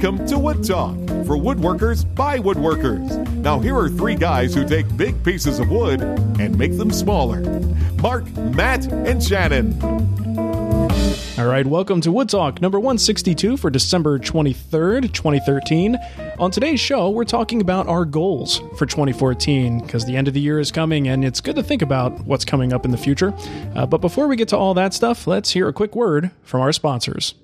Welcome to Wood Talk for woodworkers by woodworkers. Now, here are three guys who take big pieces of wood and make them smaller Mark, Matt, and Shannon. All right, welcome to Wood Talk number 162 for December 23rd, 2013. On today's show, we're talking about our goals for 2014 because the end of the year is coming and it's good to think about what's coming up in the future. Uh, but before we get to all that stuff, let's hear a quick word from our sponsors.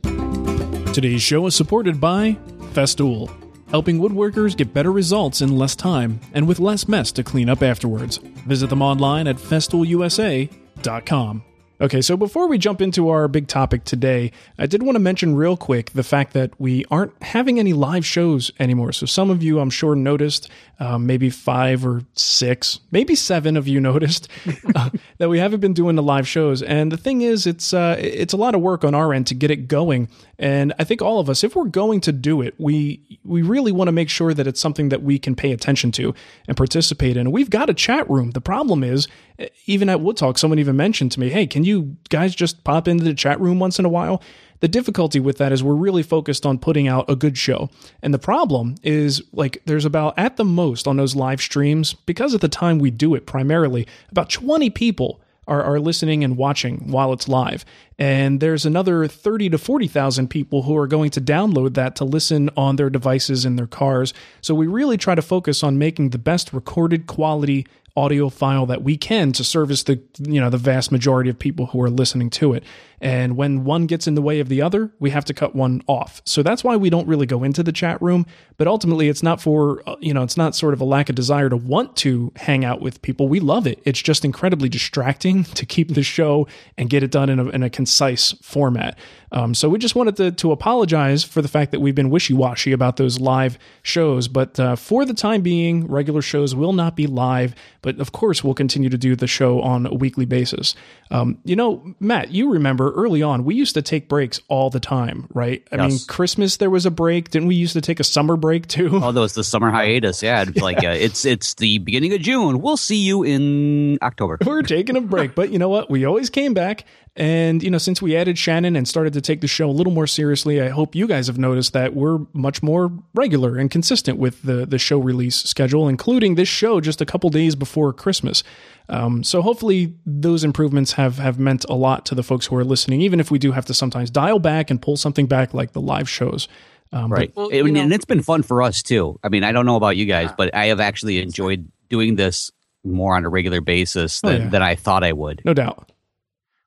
Today's show is supported by Festool, helping woodworkers get better results in less time and with less mess to clean up afterwards. Visit them online at festoolusa.com. Okay, so before we jump into our big topic today, I did want to mention real quick the fact that we aren't having any live shows anymore. So some of you, I'm sure, noticed, um, maybe five or six, maybe seven of you noticed uh, that we haven't been doing the live shows. And the thing is, it's uh, it's a lot of work on our end to get it going. And I think all of us, if we're going to do it, we we really want to make sure that it's something that we can pay attention to and participate in. We've got a chat room. The problem is, eh, even at Wood Talk, someone even mentioned to me, "Hey, can you guys just pop into the chat room once in a while?" The difficulty with that is we're really focused on putting out a good show. And the problem is like there's about at the most on those live streams because at the time we do it primarily about 20 people are, are listening and watching while it's live. And there's another 30 to 40,000 people who are going to download that to listen on their devices in their cars. So we really try to focus on making the best recorded quality audio file that we can to service the you know the vast majority of people who are listening to it. And when one gets in the way of the other we have to cut one off. So that's why we don't really go into the chat room. But ultimately it's not for uh, you know it's not sort of a lack of desire to want to hang out with people. We love it. It's just incredibly distracting to keep the show and get it done in a, in a concise format. Um, so we just wanted to, to apologize for the fact that we've been wishy-washy about those live shows. But uh, for the time being regular shows will not be live but of course, we'll continue to do the show on a weekly basis. Um, you know, Matt, you remember early on, we used to take breaks all the time, right? I yes. mean, Christmas there was a break. Didn't we used to take a summer break too? Oh, that was the summer hiatus. Yeah, it's like uh, it's it's the beginning of June. We'll see you in October. We're taking a break, but you know what? We always came back and, you know, since we added Shannon and started to take the show a little more seriously, I hope you guys have noticed that we're much more regular and consistent with the, the show release schedule, including this show just a couple days before Christmas. Um, so hopefully those improvements have, have meant a lot to the folks who are listening, even if we do have to sometimes dial back and pull something back like the live shows. Um, right. But, well, it, know, and it's been fun for us too. I mean, I don't know about you guys, but I have actually enjoyed doing this more on a regular basis oh, than, oh, yeah. than I thought I would. No doubt.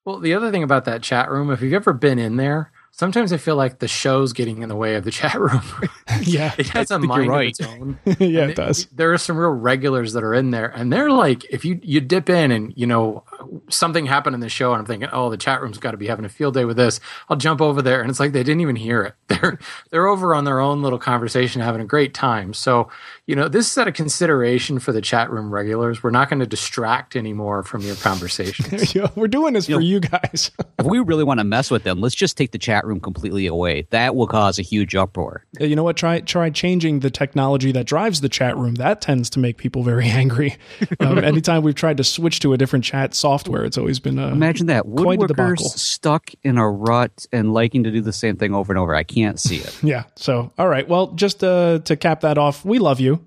Well, the other thing about that chat room, if you've ever been in there, sometimes I feel like the show's getting in the way of the chat room. yeah, it has a mind right. of its own. yeah, it, it does. There are some real regulars that are in there, and they're like, if you you dip in and you know something happened in the show, and I'm thinking, oh, the chat room's got to be having a field day with this. I'll jump over there, and it's like they didn't even hear it. They're they're over on their own little conversation, having a great time. So you know, this is at a consideration for the chat room regulars. We're not going to distract anymore from your conversations. yeah, we're doing this you for know, you guys. if we really want to mess with them, let's just take the chat room completely away. That will cause a huge uproar. You know what? Try try changing the technology that drives the chat room. That tends to make people very angry. Um, anytime we've tried to switch to a different chat software, it's always been a imagine that woodworkers stuck in a rut and liking to do the same thing over and over. I can't see it. yeah. So all right. Well, just uh, to cap that off, we love you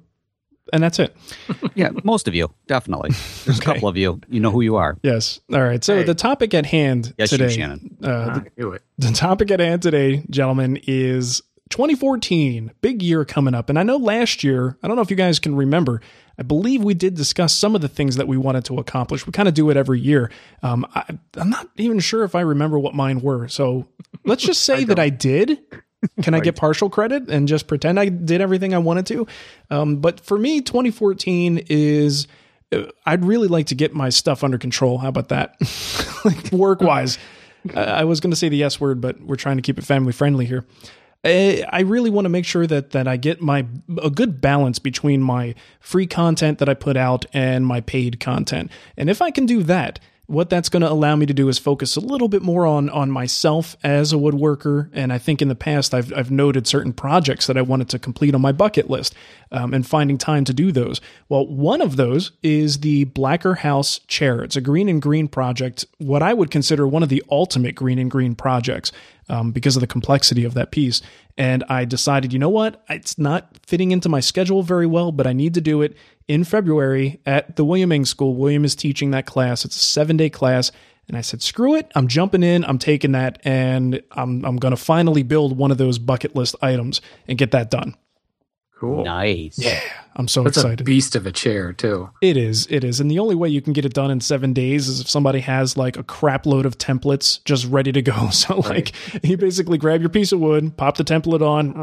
and that's it. yeah, most of you, definitely. There's okay. a couple of you. You know who you are. Yes. All right. So hey. the topic at hand yes, today, you, Shannon. Uh, the, the topic at hand today, gentlemen, is 2014. Big year coming up, and I know last year. I don't know if you guys can remember. I believe we did discuss some of the things that we wanted to accomplish. We kind of do it every year. Um, I, I'm not even sure if I remember what mine were. So let's just say I that I did. Can I get partial credit and just pretend I did everything I wanted to? Um, but for me, 2014 is. Uh, I'd really like to get my stuff under control. How about that? like work wise. I was going to say the S word, but we're trying to keep it family friendly here. I really want to make sure that that I get my a good balance between my free content that I put out and my paid content. And if I can do that, what that's going to allow me to do is focus a little bit more on on myself as a woodworker. And I think in the past I've I've noted certain projects that I wanted to complete on my bucket list, um, and finding time to do those. Well, one of those is the Blacker House chair. It's a Greene and Greene project, what I would consider one of the ultimate Greene and Greene projects. Um, because of the complexity of that piece. And I decided, you know what? It's not fitting into my schedule very well, but I need to do it in February at the William Ng School. William is teaching that class. It's a seven day class. And I said, screw it. I'm jumping in. I'm taking that. And I'm, I'm going to finally build one of those bucket list items and get that done. Cool. Nice. Yeah. I'm so That's excited. a beast of a chair, too. It is. It is. And the only way you can get it done in seven days is if somebody has like a crap load of templates just ready to go. So, like, you basically grab your piece of wood, pop the template on.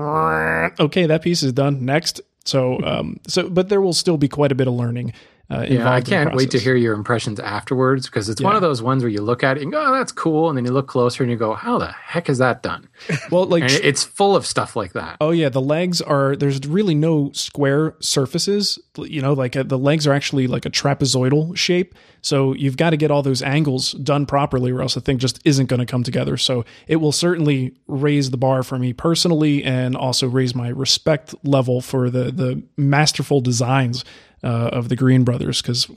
Okay, that piece is done. Next. So, um, so, but there will still be quite a bit of learning. Uh, Yeah, I involved in the can't wait to hear your impressions afterwards because it's one of those ones where you look at it and go, oh, that's cool. And then you look closer and you go, how the heck is that done? Well, like, And it's full of stuff like that. Oh yeah, the legs are there's really no square surfaces. You know, like uh, the legs are actually like a trapezoidal shape. So you've got to get all those angles done properly, or else the thing just isn't going to come together. So it will certainly raise the bar for me personally, and also raise my respect level for the the masterful designs uh, of the Greene Brothers because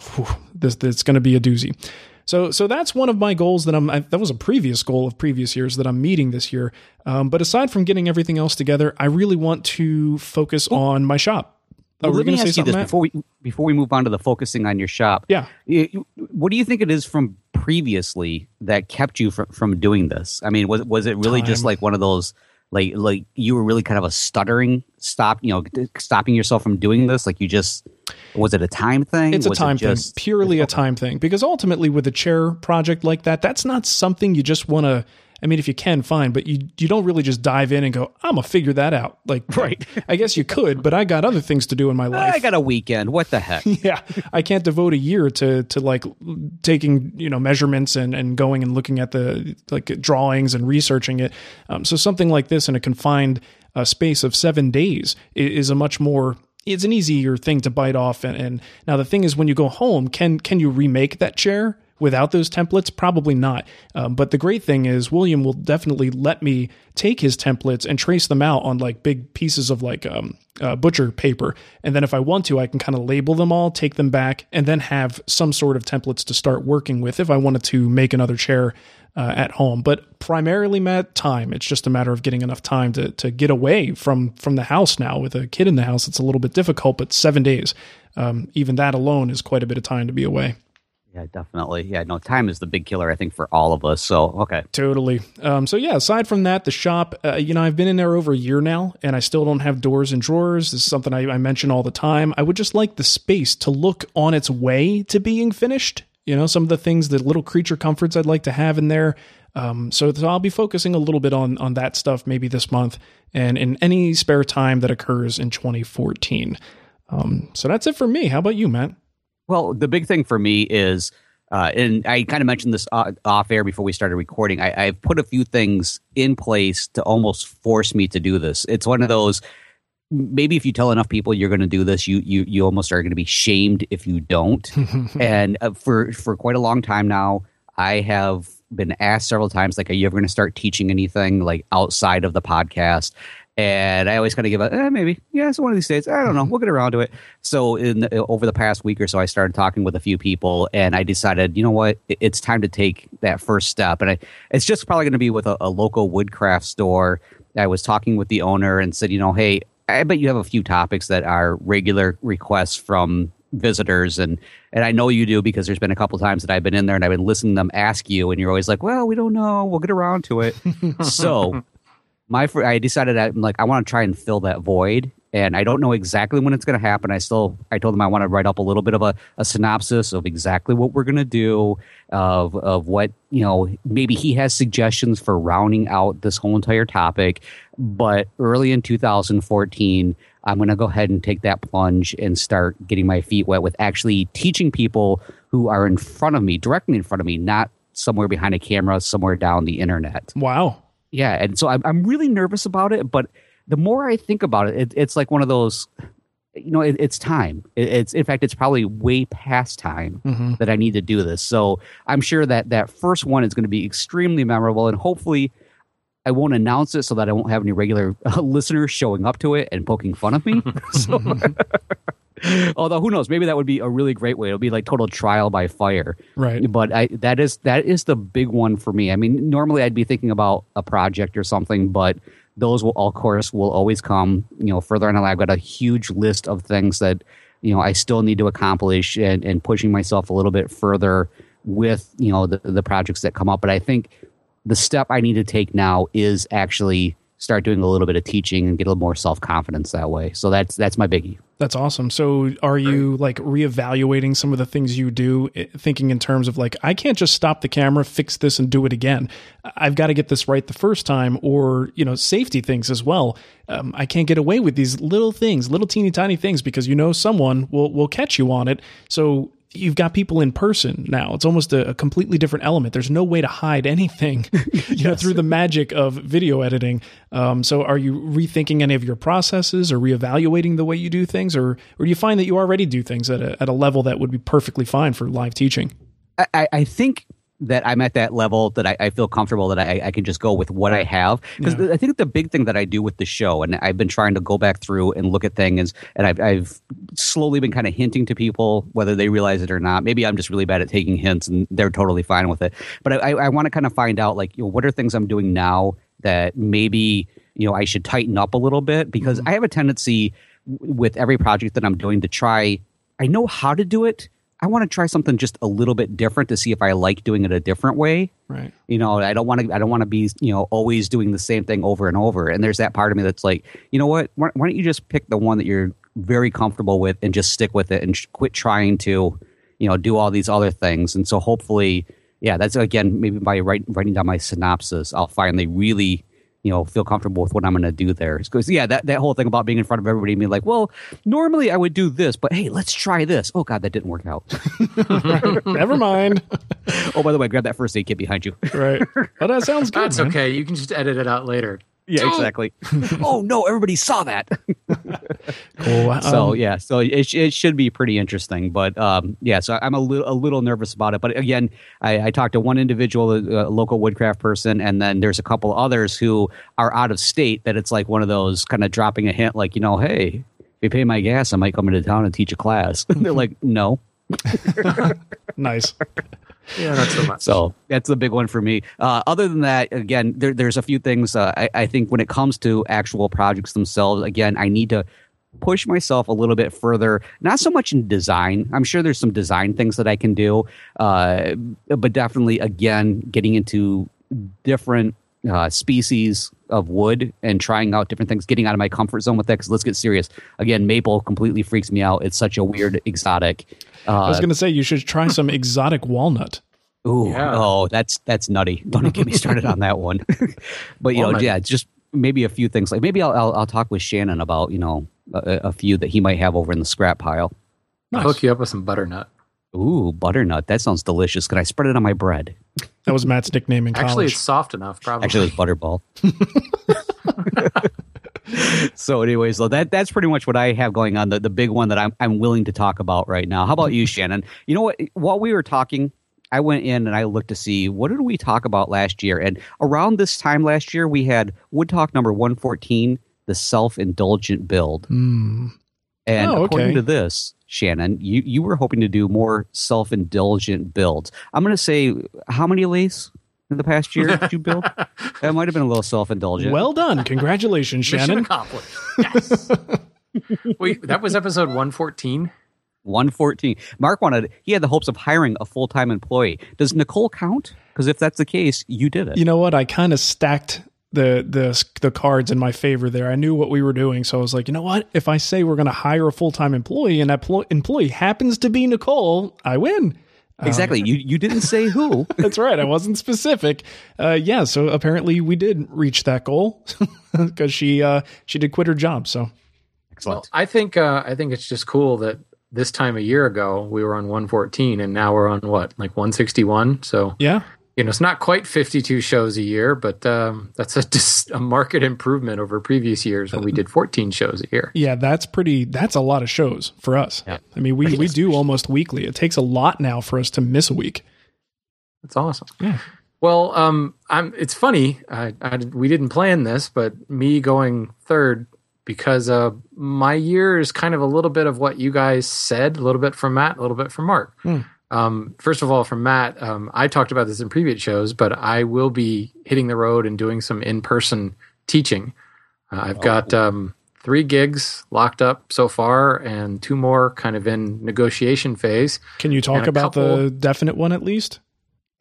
this it's going to be a doozy. So, so that's one of my goals that I'm. I, that was a previous goal of previous years that I'm meeting this year. Um, but aside from getting everything else together, I really want to focus on my shop. Well, were let me ask you this Matt? before we before we move on to the focusing on your shop. Yeah. What do you think it is from previously that kept you from, from doing this? I mean, was was it really just like one of those like like you were really kind of a stuttering stop, you know, stopping yourself from doing this? Like you just was it a time thing? It's a Was it time thing, just- purely a time thing. Because ultimately, with a chair project like that, that's not something you just want to. I mean, if you can, fine, but you you don't really just dive in and go, "I'm gonna figure that out." Like, Right. I guess you could, but I got other things to do in my life. I got a weekend. What the heck? yeah i can't devote a year to to like taking you know measurements and and going and looking at the like drawings and researching it um, so something like this in a confined uh, space of seven days is a much more it's an easier thing to bite off and, and now the thing is when you go home can can you remake that chair without those templates? Probably not. Um, but the great thing is william will definitely let me take his templates and trace them out on like big pieces of like um, uh, butcher paper. And then if i want to i can kind of label them all take them back and then have some sort of templates to start working with if i wanted to make another chair uh, at home. But primarily matt time. It's just a matter of getting enough time to, to get away from from the house now. With a kid in the house it's a little bit difficult but seven days um, even that alone is quite a bit of time to be away Yeah, definitely. Yeah, no, time is the big killer, I think, for all of us. So, okay. Totally. Um, so yeah, aside from that, the shop, uh, you know, I've been in there over a year now, and I still don't have doors and drawers. This is something I, I mention all the time. I would just like the space to look on its way to being finished. You know, some of the things, the little creature comforts I'd like to have in there. Um, so, I'll be focusing a little bit on on that stuff maybe this month, and in any spare time that occurs in 2014. Um, so that's it for me. How about you, Matt? Well, the big thing for me is, uh, and I kind of mentioned this off air before we started recording. I, I've put a few things in place to almost force me to do this. It's one of those. Maybe if you tell enough people you're going to do this, you you you almost are going to be shamed if you don't. and uh, for for quite a long time now, I have been asked several times, like, "Are you ever going to start teaching anything like outside of the podcast?" And I always kind of give a eh, maybe, yeah, it's one of these days. I don't know. We'll get around to it. So in the, over the past week or so, I started talking with a few people, and I decided, you know what, it's time to take that first step. And I, it's just probably going to be with a, a local woodcraft store. I was talking with the owner and said, you know, hey, I bet you have a few topics that are regular requests from visitors and and I know you do because there's been a couple times that I've been in there and I've been listening to them ask you and you're always like, well, we don't know, we'll get around to it. so my fr- I decided that I'm like I want to try and fill that void and I don't know exactly when it's going to happen. I still I told them I want to write up a little bit of a, a synopsis of exactly what we're going to do of of what you know maybe he has suggestions for rounding out this whole entire topic. But early in 2014, I'm going to go ahead and take that plunge and start getting my feet wet with actually teaching people who are in front of me, directly in front of me, not somewhere behind a camera, somewhere down the internet. Wow. Yeah, and so I'm I'm really nervous about it, but the more I think about it, it it's like one of those you know, it, it's time. It, it's in fact, it's probably way past time Mhm. that I need to do this. So I'm sure that that first one is going to be extremely memorable, and hopefully, I won't announce it so that I won't have any regular uh, listeners showing up to it and poking fun of me. so, although who knows, maybe that would be a really great way. It'll be like total trial by fire. Right. But I that is that is the big one for me. I mean, normally I'd be thinking about a project or something, but those will of course will always come. You know, further on I've got a huge list of things that you know I still need to accomplish and, and pushing myself a little bit further with you know the the projects that come up. But I think the step I need to take now is actually start doing a little bit of teaching and get a little more self confidence that way. So that's that's my biggie. That's awesome. So, are you like reevaluating some of the things you do, eh, thinking in terms of like, I can't just stop the camera, fix this, and do it again. I've got to get this right the first time, or you know, safety things as well. Um, I can't get away with these little things, little teeny tiny things, because you know someone will will catch you on it. So you've got people in person now. It's almost a, a completely different element. There's no way to hide anything, you know, through the magic of video editing. Um, so, are you rethinking any of your processes or reevaluating the way you do things, or or do you find that you already do things at a, at a level that would be perfectly fine for live teaching? I, I think that I'm at that level that I, I feel comfortable that I, I can just go with what I have. Because I think the big thing that I do with the show, and I've been trying to go back through and look at things, and I've, I've slowly been kind of hinting to people whether they realize it or not. Maybe I'm just really bad at taking hints, and they're totally fine with it. But I, I want to kind of find out, like, you know, what are things I'm doing now that maybe you know I should tighten up a little bit because mm-hmm. I have a tendency with every project that I'm doing to try. I know how to do it. I want to try something just a little bit different to see if I like doing it a different way. Right. You know, I don't want to. I don't want to be you know always doing the same thing over and over. And there's that part of me that's like, you know what? Why, why don't you just pick the one that you're very comfortable with and just stick with it and sh- quit trying to, you know, do all these other things. And so hopefully, yeah, that's again maybe by write, writing down my synopsis, I'll finally really you know feel comfortable with what I'm going to do there. Because yeah, that that whole thing about being in front of everybody and being like, well, normally I would do this, but hey, let's try this. Oh God, that didn't work out. Never mind. oh, by the way, grab that first aid kit behind you. right. Well, that sounds good. That's man. okay. You can just edit it out later. Yeah, exactly. oh no, everybody saw that. Cool. so Um, yeah, so it, it should be pretty interesting. But um, yeah, so I'm a little a little nervous about it. But again, I, I talked to one individual, a, a local woodcraft person, and then there's a couple others who are out of state. That it's like one of those kind of dropping a hint, like you know, hey, if you pay my gas, I might come into town and teach a class. They're like, no. nice. Yeah, not so much. So that's the big one for me. Uh, other than that, again, there, there's a few things uh, I, I think when it comes to actual projects themselves, again, I need to push myself a little bit further. Not so much in design. I'm sure there's some design things that I can do, uh, but definitely, again, getting into different uh, species of wood and trying out different things, getting out of my comfort zone with that. Because let's get serious. Again, maple completely freaks me out. It's such a weird exotic. I was Uh, going to say you should try some exotic walnut. Ooh, Yeah. oh, that's that's nutty. Don't get me started on that one. but you know, yeah, just maybe a few things. Like maybe I'll I'll, I'll talk with Shannon about you know a, a few that he might have over in the scrap pile. I'll hook you up with some butternut. Ooh, butternut. That sounds delicious. Can I spread it on my bread? That was Matt's nickname in college. Actually, it's soft enough. Probably. Actually, it's butterball. so, anyways, so that that's pretty much what I have going on. The the big one that I'm I'm willing to talk about right now. How about you, Shannon? You know what? While we were talking, I went in and I looked to see what did we talk about last year. And around this time last year, we had Wood Talk number one fourteen, the self indulgent build. Hmm. And Oh, according okay. to this, Shannon, you, you were hoping to do more self indulgent builds. I'm going to say, how many lathes in the past year did you build? that might have been a little self indulgent. Well done. Congratulations, Shannon. accomplished. Yes. Wait, that was episode 114. 114. Mark wanted, he had the hopes of hiring a full time employee. Does Nicole count? Because if that's the case, you did it. You know what? I kind of stacked the the the cards in my favor there. I knew what we were doing, so I was like, you know what? If I say we're going to hire a full time employee, and that plo- employee happens to be Nicole, I win. exactly. you, you didn't say who. That's right. I wasn't specific. Uh, yeah. So apparently we did reach that goal because she uh, she did quit her job. So Excellent. Well, I think uh, I think it's just cool that this time a year ago we were on 114 and now we're on what like 161. So yeah, you know, it's not quite 52 shows a year, but um, that's a, just a market improvement over previous years when we did 14 shows a year. Yeah, that's pretty. That's a lot of shows for us. Yeah. I mean, we we do almost weekly. It takes a lot now for us to miss a week. That's awesome. Yeah. Well, um, I'm. It's funny. I, I we didn't plan this, but me going third because uh, my year is kind of a little bit of what you guys said, a little bit from Matt, a little bit from Mark. Hmm. Um, first of all, from Matt, um, I talked about this in previous shows, but I will be hitting the road and doing some in-person teaching. Uh, I've got um, three gigs locked up so far, and two more kind of in negotiation phase. Can you talk about the definite one at least?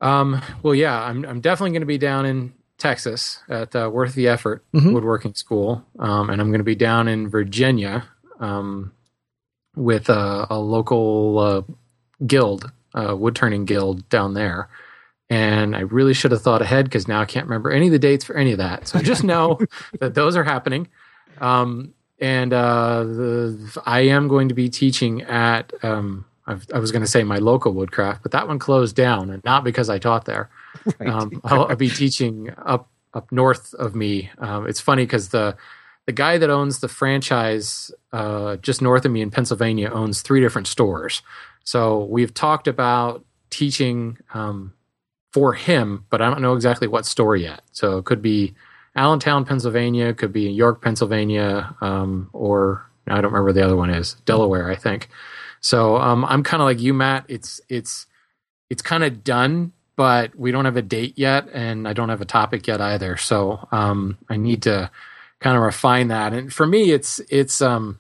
Um, well, yeah, I'm I'm definitely going to be down in Texas at uh, Worth the Effort Mhm. Woodworking School, um, and I'm going to be down in Virginia um, with a, a local uh, guild, uh, wood turning guild down there. And I really should have thought ahead because now I can't remember any of the dates for any of that. So just know that those are happening. Um, and uh, the, I am going to be teaching at, um, I've, I was going to say my local woodcraft, but that one closed down, and not because I taught there. Um, I'll, I'll be teaching up up north of me. Um, it's funny because the the guy that owns the franchise uh, just north of me in Pennsylvania owns three different stores. So we've talked about teaching um, for him, but I don't know exactly what store yet. So it could be Allentown, Pennsylvania, could be York, Pennsylvania, um, or I don't remember the other one is, Delaware, I think. So um, I'm kind of like you, Matt. It's it's it's kind of done, but we don't have a date yet, and I don't have a topic yet either. So um, I need to kind of refine that. And for me, it's it's um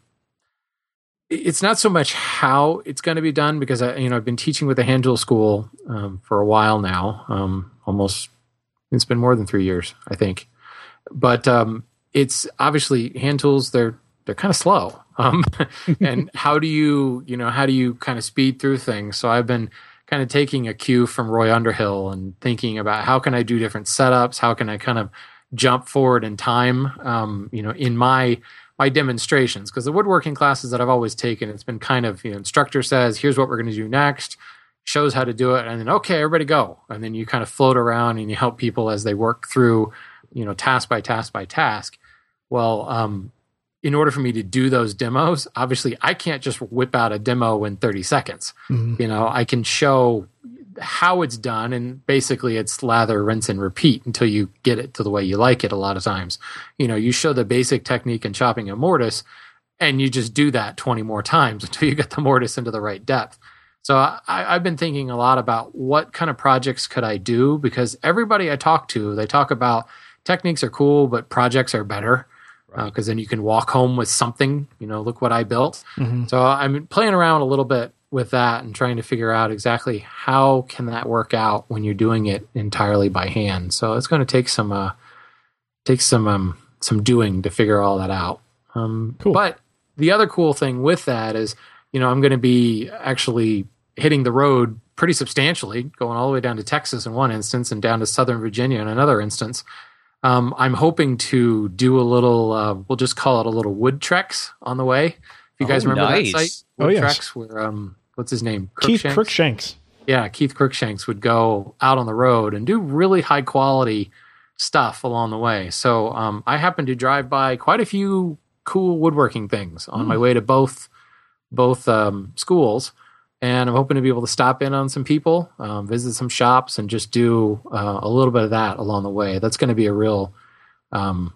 it's not so much how it's going to be done because I you know I've been teaching with the hand tool school um, for a while now, um, almost it's been more than three years, I think. But um, it's obviously hand tools they're they're kind of slow. Um, and how do you you know how do you kind of speed through things? So I've been kind of taking a cue from Roy Underhill and thinking about how can I do different setups? How can I kind of jump forward in time? Um, you know, in my my demonstrations because the woodworking classes that I've always taken, it's been kind of you know instructor says here's what we're going to do next, shows how to do it, and then okay everybody go, and then you kind of float around and you help people as they work through you know task by task by task. Well, um, in order for me to do those demos, obviously I can't just whip out a demo in 30 seconds. Mhm. You know, I can show how it's done and basically it's lather, rinse and repeat until you get it to the way you like it a lot of times. You know, you show the basic technique in chopping a mortise and you just do that 20 more times until you get the mortise into the right depth. So I, I've been thinking a lot about what kind of projects could I do because everybody I talk to, they talk about techniques are cool, but projects are better because then you can walk home with something. You know, look what I built. Mhm. So I'm playing around a little bit with that and trying to figure out exactly how can that work out when you're doing it entirely by hand. So it's going to take some uh, take some um, some doing to figure all that out. Um, Cool. But the other cool thing with that is, you know, I'm going to be actually hitting the road pretty substantially, going all the way down to Texas in one instance and down to Southern Virginia in another instance. Um, I'm hoping to do a little, uh, we'll just call it a little wood treks on the way. If you guys Oh, remember nice. that site, Oh, Wood yes. Treks, where um, what's his name, Keith Crookshanks? Crookshanks. yeah, Keith Crookshanks would go out on the road and do really high quality stuff along the way. So um, I happened to drive by quite a few cool woodworking things on my way to both both um, schools, and I'm hoping to be able to stop in on some people, um, visit some shops, and just do uh, a little bit of that along the way. That's going to be a real um,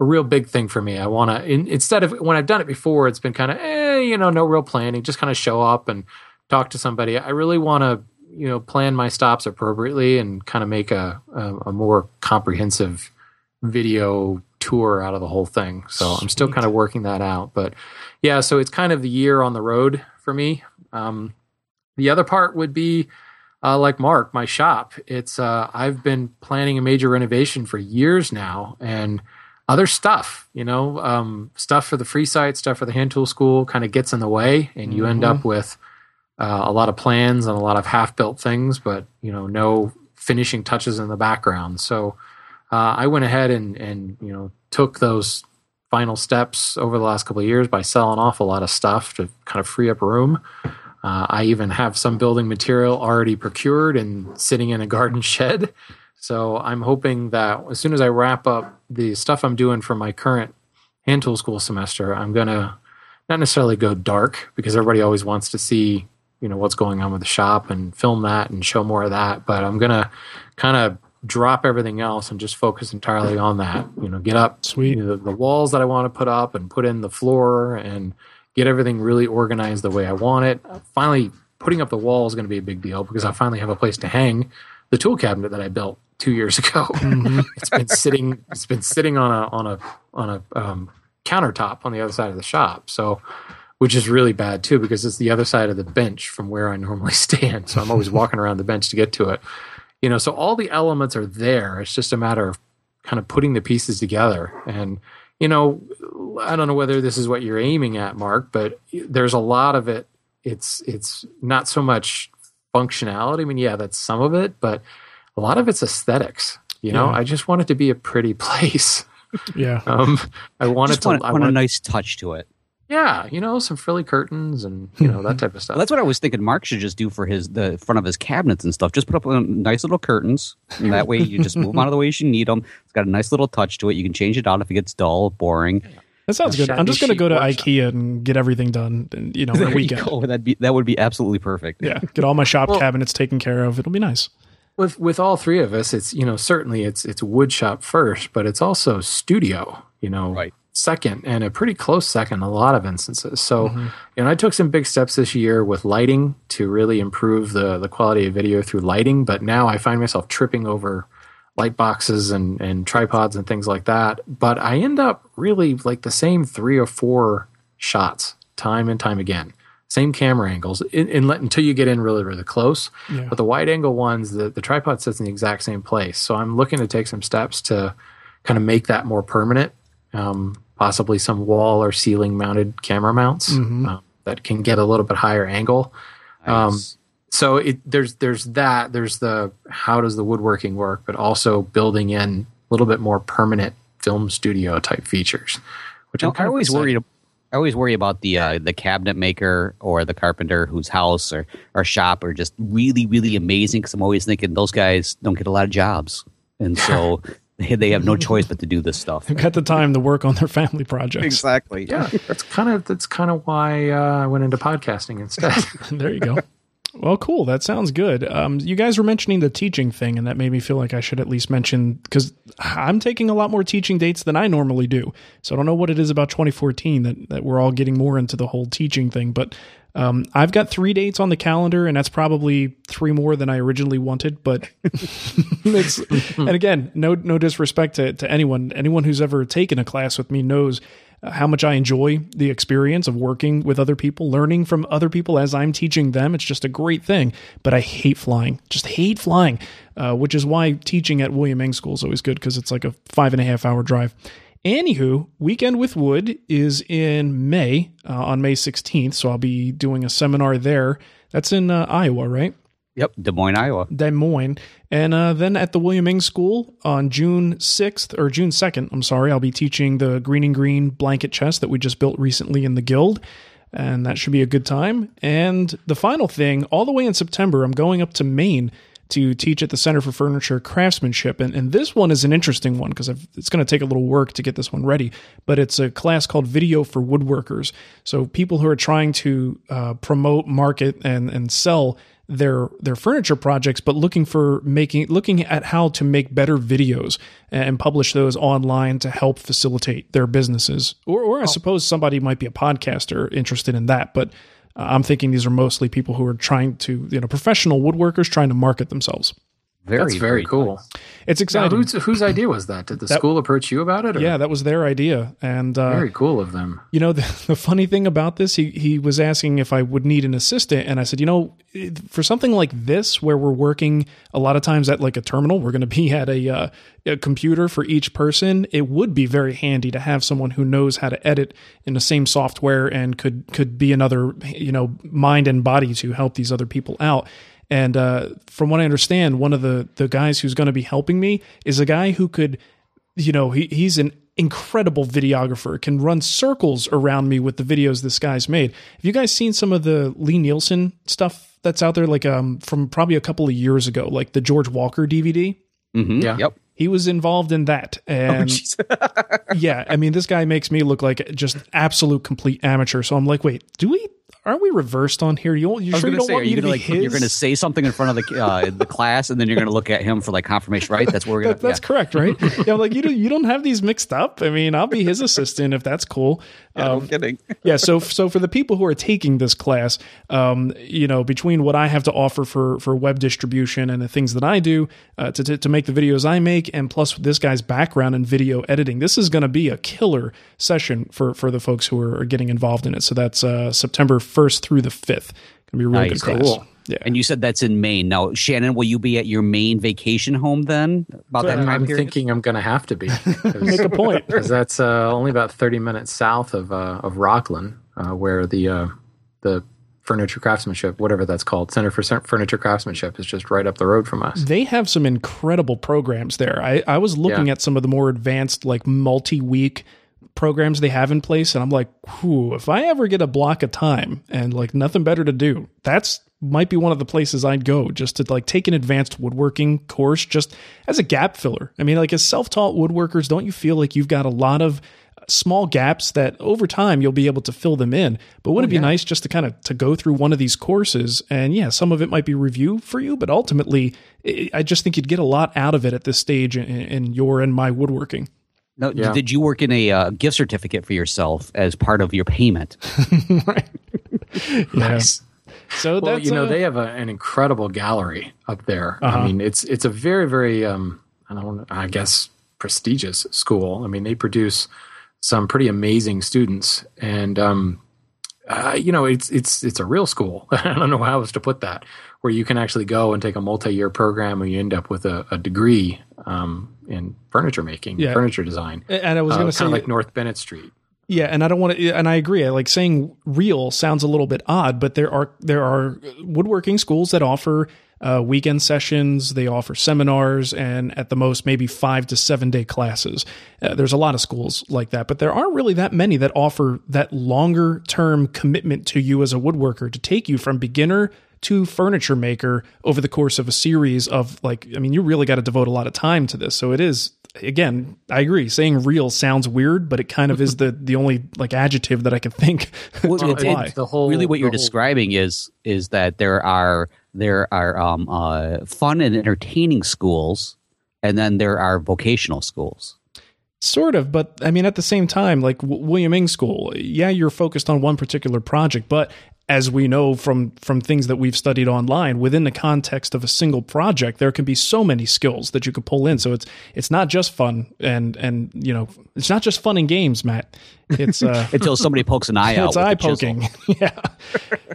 a real big thing for me. I want to instead of when I've done it before, it's been kind of eh, you know, no real planning, just kind of show up and talk to somebody. I really want to you know plan my stops appropriately and kind of make a a, a more comprehensive video tour out of the whole thing. So I'm still kind of working that out, but yeah, so it's kind of the year on the road for me. Um, the other part would be uh, like Mark, my shop. It's uh, I've been planning a major renovation for years now, and other stuff, you know, um, stuff for the free site, stuff for the hand tool school, kind of gets in the way, and you end up with uh, a lot of plans and a lot of half built things, but you know, no finishing touches in the background. So uh, I went ahead and and you know took those final steps over the last couple of years by selling off a lot of stuff to kind of free up room. Uh, I even have some building material already procured and sitting in a garden shed. So I'm hoping that as soon as I wrap up the stuff I'm doing for my current hand tool school semester, I'm gonna not necessarily go dark because everybody always wants to see you know what's going on with the shop and film that and show more of that. But I'm gonna kind of drop everything else and just focus entirely on that. You know, get up Sweet. you know, the walls that I want to put up and put in the floor and get everything really organized the way I want it. Finally, putting up the wall is going to be a big deal because I finally have a place to hang the tool cabinet that I built two years ago. it's been sitting. It's been sitting on a on a on a um, countertop on the other side of the shop. So. Which is really bad too because it's the other side of the bench from where I normally stand. So I'm always walking around the bench to get to it you know so all the elements are there it's just a matter of kind of putting the pieces together and you know i don't know whether this is what you're aiming at mark but there's a lot of it it's it's not so much functionality i mean yeah that's some of it but a lot of it's aesthetics you know Yeah. i just want it to be a pretty place Yeah. um i wanted to want, i want a nice touch to it. yeah you know some frilly curtains and you know that type of stuff Well, that's what I was thinking. Mark should just do for his the front of his cabinets and stuff. Just put up uh, nice little curtains, and that way you just move them out of the way as you need them. It's got a nice little touch to it. You can change it out if it gets dull, boring. That sounds good. I'm just going to go to workshop. IKEA and get everything done, and, you know, in a There you weekend. go. That'd be that would be absolutely perfect. Yeah, get all my shop Well- cabinets taken care of. It'll be nice. with with all three of us it's you know certainly it's it's wood shop first but it's also studio you know Right. second and a pretty close second in a lot of instances so mm-hmm. you know i took some big steps this year with lighting to really improve the the quality of video through lighting but now i find myself tripping over light boxes and and tripods and things like that. But i end up really like the same three or four shots time and time again. Same camera angles in, in, until you get in really really close. Yeah. but the wide angle ones the, the tripod sits in the exact same place. So i'm looking to take some steps to kind of make that more permanent um, possibly some wall or ceiling mounted camera mounts um, that can get a little bit higher angle. Um, Nice. So it, there's there's that there's the how does the woodworking work but also building in a little bit more permanent film studio type features which Now, i'm kind of always excited- worry. I always worry about the uh, the cabinet maker or the carpenter whose house or, or shop are just really really amazing because I'm always thinking those guys don't get a lot of jobs and so they, they have no choice but to do this stuff. They've got the time to work on their family projects. Exactly. yeah that's kind of that's kind of why uh, i went into podcasting instead there you go. Well, cool. That sounds good. Um, you guys were mentioning the teaching thing, and that made me feel like I should at least mention because I'm taking a lot more teaching dates than I normally do. So I don't know what it is about 2014 that, that we're all getting more into the whole teaching thing. But um, I've got three dates on the calendar, and that's probably three more than I originally wanted. But it's, and again, no no disrespect to, to anyone. Anyone who's ever taken a class with me knows how much I enjoy the experience of working with other people, learning from other people as I'm teaching them. It's just a great thing. But I hate flying, just hate flying, uh, which is why teaching at William Ng School is always good because it's like a five and a half hour drive. Anywho, Weekend with Wood is in May, uh, on May 16th. So I'll be doing a seminar there. That's in uh, Iowa, right? Yep. Des Moines, Iowa. Des Moines. And uh, then at the William Ng School on June 6th, or June 2nd, I'm sorry, I'll be teaching the Greene and Greene blanket chest that we just built recently in the Guild. And that should be a good time. And the final thing, all the way in September, I'm going up to Maine to teach at the Center for Furniture Craftsmanship. And, and this one is an interesting one because it's going to take a little work to get this one ready. But it's a class called Video for Woodworkers. So people who are trying to uh, promote, market, and, and sell their their furniture projects, but looking for making looking at how to make better videos and publish those online to help facilitate their businesses. Or, or I oh. suppose somebody might be a podcaster interested in that, but I'm thinking these are mostly people who are trying to you know professional woodworkers trying to market themselves. Very, that's very, cool It's now, exciting. whose, whose idea was that did the school approach you about it or? yeah, that was their idea, and uh, very cool of them You know, the, the funny thing about this, he, he was asking if I would need an assistant. And I said, you know, for something like this, where we're working a lot of times at like a terminal, we're going to be at a, uh, a computer for each person. It would be very handy to have someone who knows how to edit in the same software and could, could be another, you know, mind and body to help these other people out. And uh, from what I understand, one of the, the guys who's going to be helping me is a guy who could you know, he, he's an incredible videographer, can run circles around me with the videos this guy's made. Have you guys seen some of the Lie-Nielsen stuff that's out there, like um, from probably a couple of years ago, like the George Walker DVD? Mm-hmm. Yeah. Yep. He was involved in that. And yeah, I mean, this guy makes me look like just absolute complete amateur. So I'm like, wait, do we aren't we reversed on here? You, you sure you don't say, want me to gonna be like his? you're gonna say something in front of the uh, the class, and then you're gonna look at him for like confirmation, right? That's where we're gonna. That- that's yeah. correct, right? yeah, I'm like you don't you don't have these mixed up. I mean, I'll be his assistant if that's cool. Yeah, Um, no kidding. yeah so so for the people who are taking this class um, you know between what i have to offer for for web distribution and the things that i do uh, to, to to make the videos i make and plus this guy's background in video editing this is going to be a killer session for for the folks who are, are getting involved in it so that's uh, september 1st through the 5th gonna be a really Nice. good class Cool. yeah And you said that's in Maine. Now, Shannon, will you be at your Maine vacation home then? About that time I'm period? thinking I'm going to have to be. make a point because that's uh, only about 30 minutes south of uh, of Rockland, uh, where the uh, the furniture craftsmanship, whatever that's called, Center for Furniture Craftsmanship, is just right up the road from us. they have some incredible programs there. I, I was looking Yeah. at some of the more advanced, like multi week programs they have in place, and I'm like, whew, if I ever get a block of time and like nothing better to do, that's might be one of the places I'd go just to like take an advanced woodworking course just as a gap filler. I mean, like as self taught woodworkers, don't you feel like you've got a lot of small gaps that over time you'll be able to fill them in. But wouldn't it be oh, nice just to kind of to go through one of these courses and yeah, some of it might be review for you, but ultimately I I just think you'd get a lot out of it at this stage in, in your and my woodworking. No, Yeah. Did you work in a uh, gift certificate for yourself as part of your payment? Nice. So Well, that's you know uh, they have a, an incredible gallery up there. Uh-huh. I mean, it's it's a very very um, I don't I guess prestigious school. I mean, they produce some pretty amazing students, and um, uh, you know, it's it's it's a real school. I don't know how else to put that, where you can actually go and take a multi-year program, and you end up with a, a degree um, in furniture making, Yeah. furniture design. and I was Uh, going to kind say of like North Bennett Street. Yeah, and I don't want to. And I agree. I like saying real sounds a little bit odd, but there are there are woodworking schools that offer uh, weekend sessions. They offer seminars, and at the most, maybe five to seven day classes. Uh, there's a lot of schools like that, but there aren't really that many that offer that longer term commitment to you as a woodworker to take you from beginner to furniture maker over the course of a series of like. I mean, you really got to devote a lot of time to this. So it is again, I agree. Saying real sounds weird, but it kind of is the the only like adjective that I can think Well, to it- it- apply. The whole really, what you're whole- describing is is that there are there are um, uh, fun and entertaining schools, and then there are vocational schools. Sort of, but I mean, at the same time, like w- William Ng School, yeah, you're focused on one particular project, but as we know from from things that we've studied online, within the context of a single project, there can be so many skills that you could pull in. So it's it's not just fun and and you know it's not just fun and games, Matt. It's uh, Until somebody pokes an eye out. it's eye poking. yeah.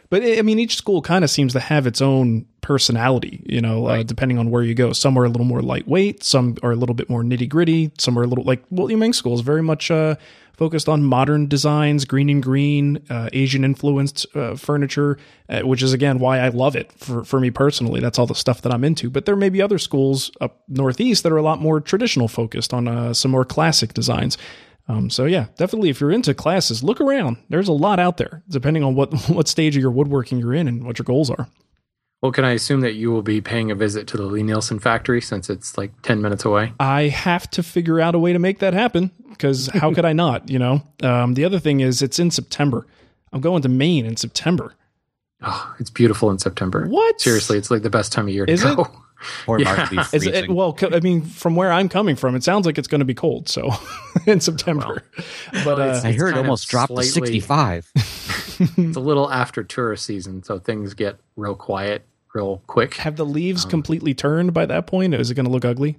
But I mean, each school kind of seems to have its own personality, you know, uh, depending on where you go. Some are a little more lightweight, some are a little bit more nitty gritty, some are a little like William Ng School is very much uh, focused on modern designs, Greene and Greene, uh, Asian influenced uh, furniture, uh, which is again why I love it for, for me personally. That's all the stuff that I'm into. But there may be other schools up northeast that are a lot more traditional focused on uh, some more classic designs. Um, so yeah, definitely if you're into classes, look around. There's a lot out there, depending on what what stage of your woodworking you're in and what your goals are. Well, can I assume that you will be paying a visit to the Lie-Nielsen factory since it's like 10 minutes away? I have to figure out a way to make that happen because how could I not? You know. Um, the other thing is it's in September. I'm going to Maine in September. Oh, it's beautiful in September. What? Seriously, it's like the best time of year to Is it? Go. Or Yeah. Mark be freezing. it, well, I mean, from where I'm coming from, it sounds like it's going to be cold. So in September, but uh, it's- I heard it almost dropped to 65. It's a little after tourist season, so things get real quiet real quick. have the leaves Um, completely turned by that point? Is it going to look ugly?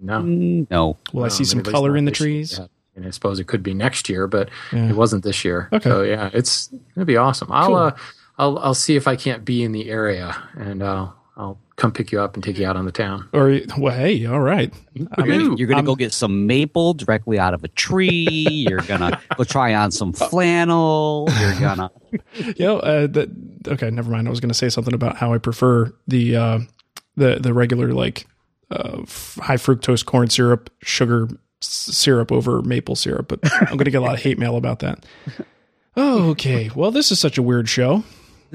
No. Mm, no. Will I see some color in the trees? Yeah. And I suppose it could be next year, but Yeah. it wasn't this year. Okay. So yeah, it's it'll be awesome. I'll Cool. uh, I'll I'll see if I can't be in the area, and uh, I'll come pick you up and take you out on the town. Or well, hey, all right. I mean, You're gonna I'm- go get some maple directly out of a tree. You're gonna go try on some flannel. You're gonna. you know, uh, that okay, never mind. I was going to say something about how I prefer the uh, the the regular like uh, high fructose corn syrup, sugar s- syrup over maple syrup, but I'm going to get a lot of hate mail about that. Oh, okay. Well, this is such a weird show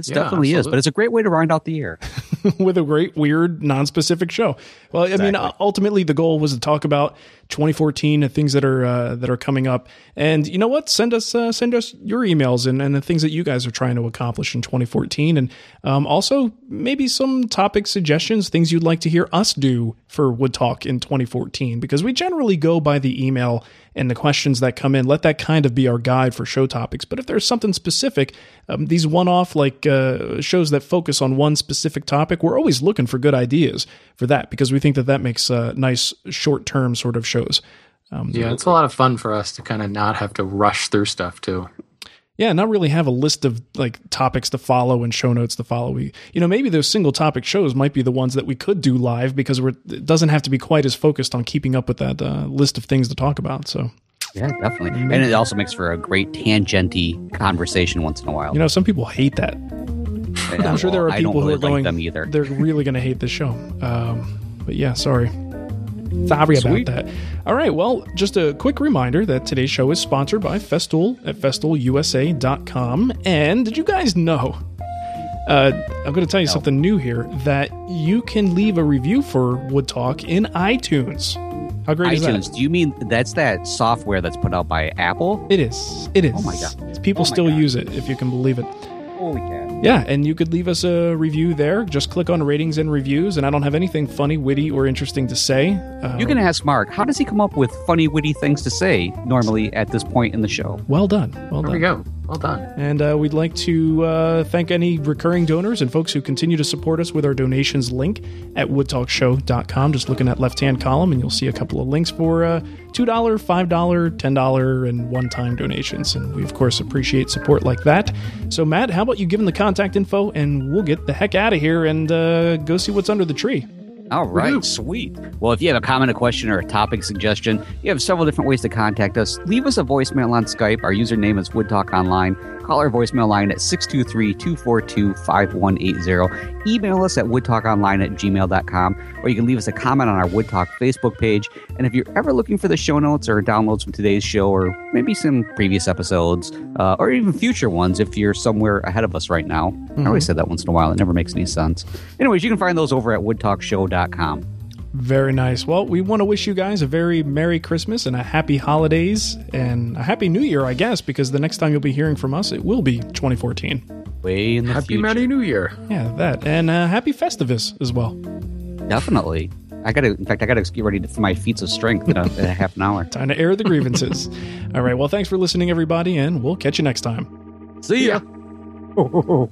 This Yeah, definitely is, but it's a great way to round out the year. with a great, weird, non-specific show. Well, I mean, ultimately, the goal was to talk about 2014 and things that are uh, that are coming up. And you know what? Send us uh, send us your emails and, and the things that you guys are trying to accomplish in 2014, and um, also maybe some topic suggestions, things you'd like to hear us do for Wood Talk in 2014. Because we generally go by the email and the questions that come in. Let that kind of be our guide for show topics. But if there's something specific, um, these one-off like uh, shows that focus on one specific topic, we're always looking for good ideas for that because we think that that makes a nice short-term sort of shows. Yeah, it's a lot of fun for us to kind of not have to rush through stuff too. Yeah, not really have a list of like topics to follow and show notes to follow. We, you know, maybe those single topic shows might be the ones that we could do live because we're it doesn't have to be quite as focused on keeping up with that uh, list of things to talk about. So, Yeah, definitely. And it also makes for a great tangenty conversation once in a while. you know, some people hate that. Yeah, I'm sure there well, are I don't people really who are going. them either. They're really going to hate this show. Um, but yeah, sorry. Sorry Sweet. about that. All right. Well, just a quick reminder that today's show is sponsored by Festool at festoolusa.com. And did you guys know? Uh, I'm going to tell you something new here that you can leave a review for Wood Talk in iTunes. How great is that? Do you mean that's that software that's put out by Apple? It is. It is. Oh my God. People Oh my still God. use it, if you can believe it. Holy cat! Yeah, and you could leave us a review there. Just click on ratings and reviews, and I don't have anything funny, witty, or interesting to say. Uh, You can ask Marc. How does he come up with funny, witty things to say normally at this point in the show? well done. Well done. There we go. Well done. And uh, we'd like to uh, thank any recurring donors and folks who continue to support us with our donations link at woodtalkshow.com. Just looking at left-hand column, and you'll see a couple of links for uh, $2, $5, $10, and one-time donations. And we, of course, appreciate support like that. So, Matt, how about you give them the contact info, and we'll get the heck out of here and uh, go see what's under the tree. All right, Woohoo. sweet. Well, if you have a comment, a question, or a topic suggestion, you have several different ways to contact us. Leave us a voicemail on Skype. Our username is WoodTalk Online. Call our voicemail line at 623-242-5180. Email us at woodtalkonline at gmail.com, or you can leave us a comment on our Woodtalk Facebook page. And if you're ever looking for the show notes or downloads from today's show, or maybe some previous episodes, uh, or even future ones if you're somewhere ahead of us right now. I always say that once in a while. It never makes any sense. Anyways, you can find those over at woodtalkshow.com. Very nice. Well, we want to wish you guys a very Merry Christmas and a happy holidays and a happy New Year, I guess, because the next time you'll be hearing from us, it will be 2014. Way in the Happy future. Merry New Year. Yeah, that. And uh, happy Festivus as well. Definitely. I gotta. In fact, I gotta get ready for my feats of strength in a, in a half an hour. Time to air the grievances. All right. Well, thanks for listening, everybody, and we'll catch you next time. See ya. This podcast